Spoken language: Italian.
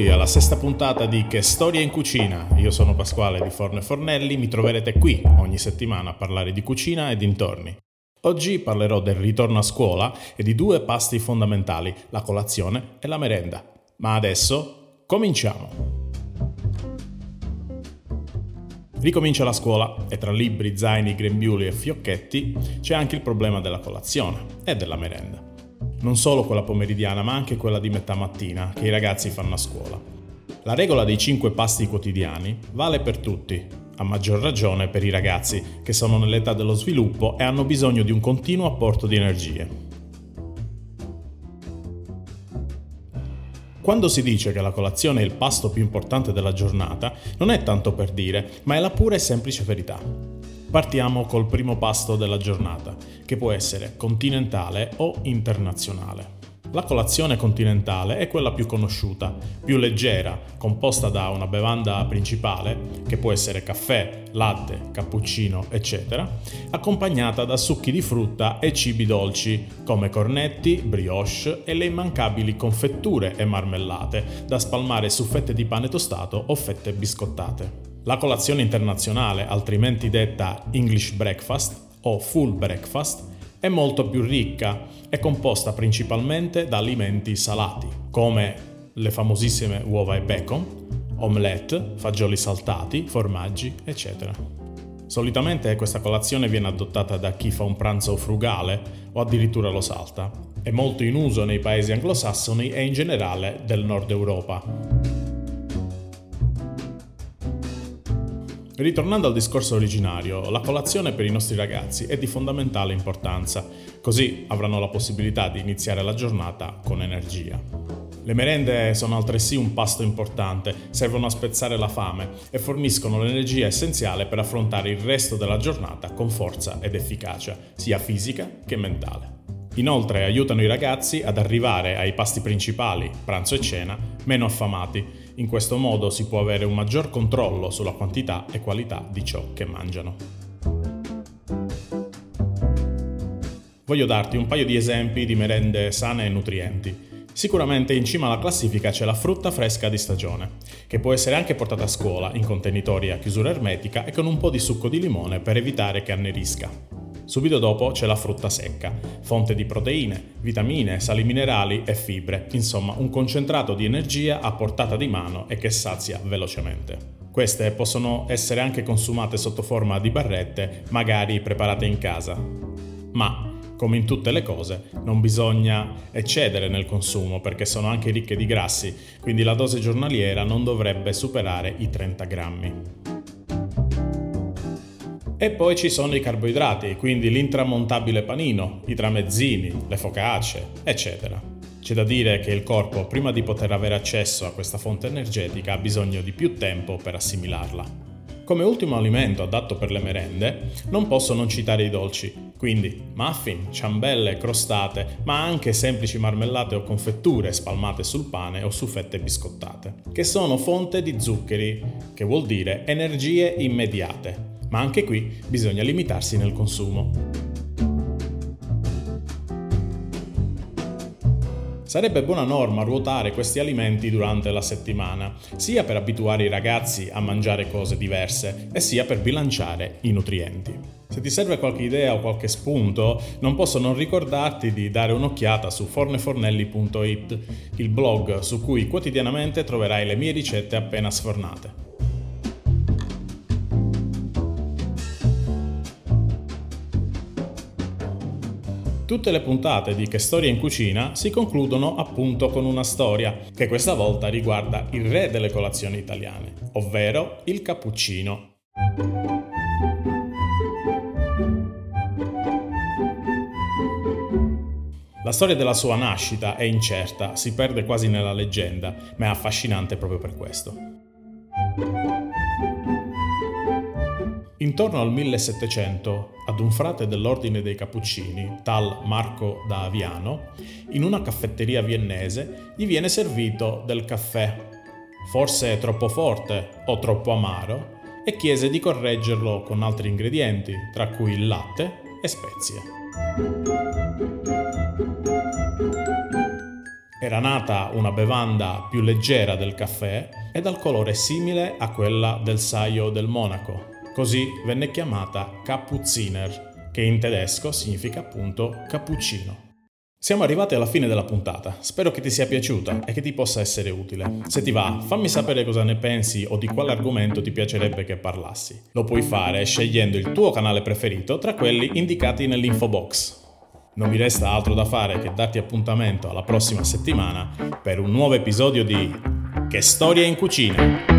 Benvenuti alla sesta puntata di Che Storia in Cucina. Io sono Pasquale di Forno e Fornelli, mi troverete qui ogni settimana a parlare di cucina e dintorni. Oggi parlerò del ritorno a scuola e di due pasti fondamentali, la colazione e la merenda. Ma adesso cominciamo! Ricomincia la scuola e tra libri, zaini, grembiuli e fiocchetti c'è anche il problema della colazione e della merenda. Non solo quella pomeridiana, ma anche quella di metà mattina che i ragazzi fanno a scuola. La regola dei 5 pasti quotidiani vale per tutti, a maggior ragione per i ragazzi che sono nell'età dello sviluppo e hanno bisogno di un continuo apporto di energie. Quando si dice che la colazione è il pasto più importante della giornata, non è tanto per dire, ma è la pura e semplice verità. Partiamo col primo pasto della giornata, che può essere continentale o internazionale. La colazione continentale è quella più conosciuta, più leggera, composta da una bevanda principale, che può essere caffè, latte, cappuccino, eccetera, accompagnata da succhi di frutta e cibi dolci, come cornetti, brioche e le immancabili confetture e marmellate, da spalmare su fette di pane tostato o fette biscottate. La colazione internazionale, altrimenti detta English breakfast o full breakfast, è molto più ricca, è composta principalmente da alimenti salati, come le famosissime uova e bacon, omelette, fagioli saltati, formaggi, eccetera. Solitamente questa colazione viene adottata da chi fa un pranzo frugale o addirittura lo salta. È molto in uso nei paesi anglosassoni e in generale del nord Europa. Ritornando al discorso originario, la colazione per i nostri ragazzi è di fondamentale importanza, così avranno la possibilità di iniziare la giornata con energia. Le merende sono altresì un pasto importante, servono a spezzare la fame e forniscono l'energia essenziale per affrontare il resto della giornata con forza ed efficacia, sia fisica che mentale. Inoltre aiutano i ragazzi ad arrivare ai pasti principali, pranzo e cena, meno affamati in questo modo si può avere un maggior controllo sulla quantità e qualità di ciò che mangiano. Voglio darti un paio di esempi di merende sane e nutrienti. Sicuramente in cima alla classifica c'è la frutta fresca di stagione, che può essere anche portata a scuola in contenitori a chiusura ermetica e con un po' di succo di limone per evitare che annerisca. Subito dopo c'è la frutta secca, fonte di proteine, vitamine, sali minerali e fibre, insomma un concentrato di energia a portata di mano e che sazia velocemente. Queste possono essere anche consumate sotto forma di barrette, magari preparate in casa. Ma come in tutte le cose, non bisogna eccedere nel consumo perché sono anche ricche di grassi, quindi la dose giornaliera non dovrebbe superare i 30 grammi. E poi ci sono i carboidrati, quindi l'intramontabile panino, i tramezzini, le focacce, eccetera. C'è da dire che il corpo, prima di poter avere accesso a questa fonte energetica, ha bisogno di più tempo per assimilarla. Come ultimo alimento adatto per le merende, non posso non citare i dolci, quindi muffin, ciambelle, crostate, ma anche semplici marmellate o confetture spalmate sul pane o su fette biscottate, che sono fonte di zuccheri, che vuol dire energie immediate, ma anche qui bisogna limitarsi nel consumo. Sarebbe buona norma ruotare questi alimenti durante la settimana, sia per abituare i ragazzi a mangiare cose diverse e sia per bilanciare i nutrienti. Se ti serve qualche idea o qualche spunto, non posso non ricordarti di dare un'occhiata su fornefornelli.it, il blog su cui quotidianamente troverai le mie ricette appena sfornate. Tutte le puntate di Che Storia in Cucina si concludono appunto con una storia, che questa volta riguarda il re delle colazioni italiane, ovvero il cappuccino. La storia della sua nascita è incerta, si perde quasi nella leggenda, ma è affascinante proprio per questo. Intorno al 1700, ad un frate dell'ordine dei Cappuccini, tal Marco da Aviano, in una caffetteria viennese gli viene servito del caffè, forse troppo forte o troppo amaro, e chiese di correggerlo con altri ingredienti, tra cui il latte e spezie. Era nata una bevanda più leggera del caffè e dal colore simile a quella del saio del Monaco. Così venne chiamata Kaputziner, che in tedesco significa appunto cappuccino. Siamo arrivati alla fine della puntata, spero che ti sia piaciuta e che ti possa essere utile. Se ti va, fammi sapere cosa ne pensi o di quale argomento ti piacerebbe che parlassi. Lo puoi fare scegliendo il tuo canale preferito tra quelli indicati nell'info box. Non mi resta altro da fare che darti appuntamento alla prossima settimana per un nuovo episodio di Che storia in cucina!